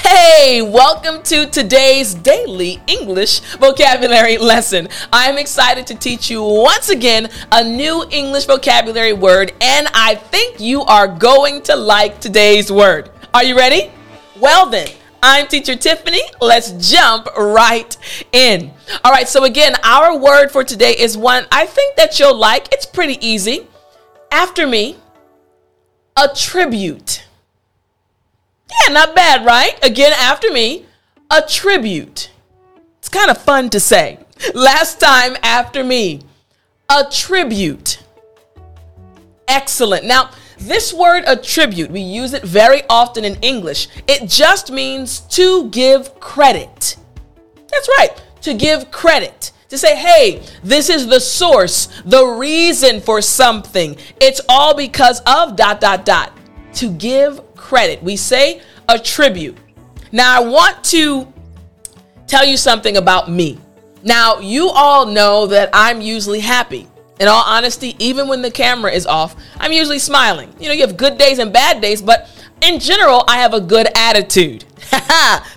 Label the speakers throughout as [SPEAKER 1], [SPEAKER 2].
[SPEAKER 1] Hey, welcome to today's daily English vocabulary lesson. I'm excited to teach you once again a new English vocabulary word, and I think you are going to like today's word. Are you ready? Well, then. I'm teacher Tiffany. Let's jump right in. All right, so again, our word for today is one I think that you'll like. It's pretty easy. After me, attribute. Yeah, not bad, right? Again, after me, attribute. It's kind of fun to say. Last time after me, attribute. Excellent. Now, this word attribute, we use it very often in English. It just means to give credit. That's right, to give credit. To say, hey, this is the source, the reason for something. It's all because of dot, dot, dot. To give credit. We say attribute. Now, I want to tell you something about me. Now, you all know that I'm usually happy. In all honesty, even when the camera is off, I'm usually smiling. You know, you have good days and bad days, but in general, I have a good attitude.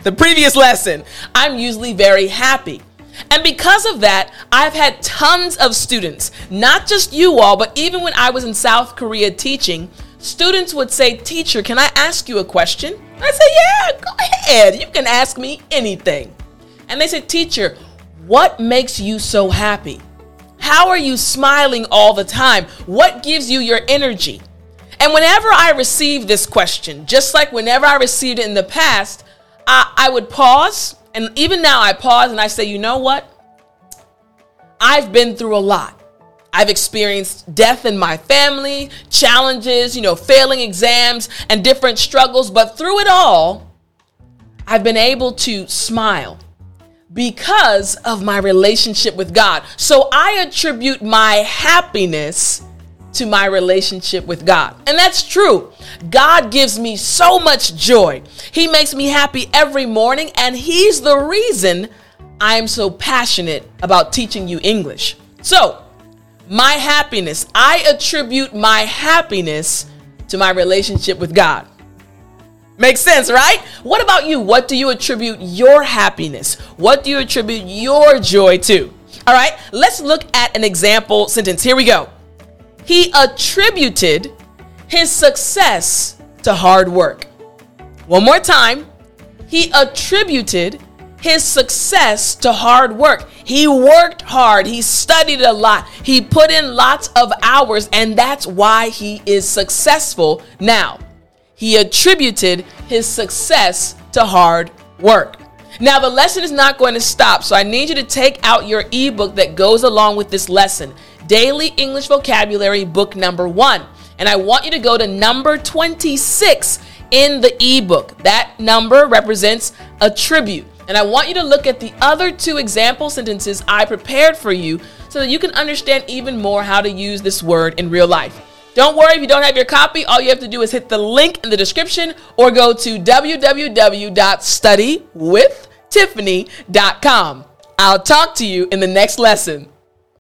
[SPEAKER 1] the previous lesson, I'm usually very happy. And because of that, I've had tons of students, not just you all, but even when I was in South Korea teaching, students would say, Teacher, can I ask you a question? I say, Yeah, go ahead. You can ask me anything. And they said, Teacher, what makes you so happy? How are you smiling all the time? What gives you your energy? And whenever I receive this question, just like whenever I received it in the past, I, I would pause. And even now, I pause and I say, you know what? I've been through a lot. I've experienced death in my family, challenges, you know, failing exams, and different struggles. But through it all, I've been able to smile because of my relationship with God. So I attribute my happiness to my relationship with God. And that's true. God gives me so much joy. He makes me happy every morning, and He's the reason I am so passionate about teaching you English. So, my happiness, I attribute my happiness to my relationship with God. Makes sense, right? What about you? What do you attribute your happiness? What do you attribute your joy to? All right, let's look at an example sentence. Here we go. He attributed his success to hard work. One more time. He attributed his success to hard work. He worked hard, he studied a lot, he put in lots of hours, and that's why he is successful now he attributed his success to hard work. Now, the lesson is not going to stop, so I need you to take out your ebook that goes along with this lesson Daily English Vocabulary, book number one. And I want you to go to number 26 in the ebook. That number represents attribute. And I want you to look at the other two example sentences I prepared for you so that you can understand even more how to use this word in real life. Don't worry if you don't have your copy. All you have to do is hit the link in the description or go to www.studywithtiffany.com. I'll talk to you in the next lesson.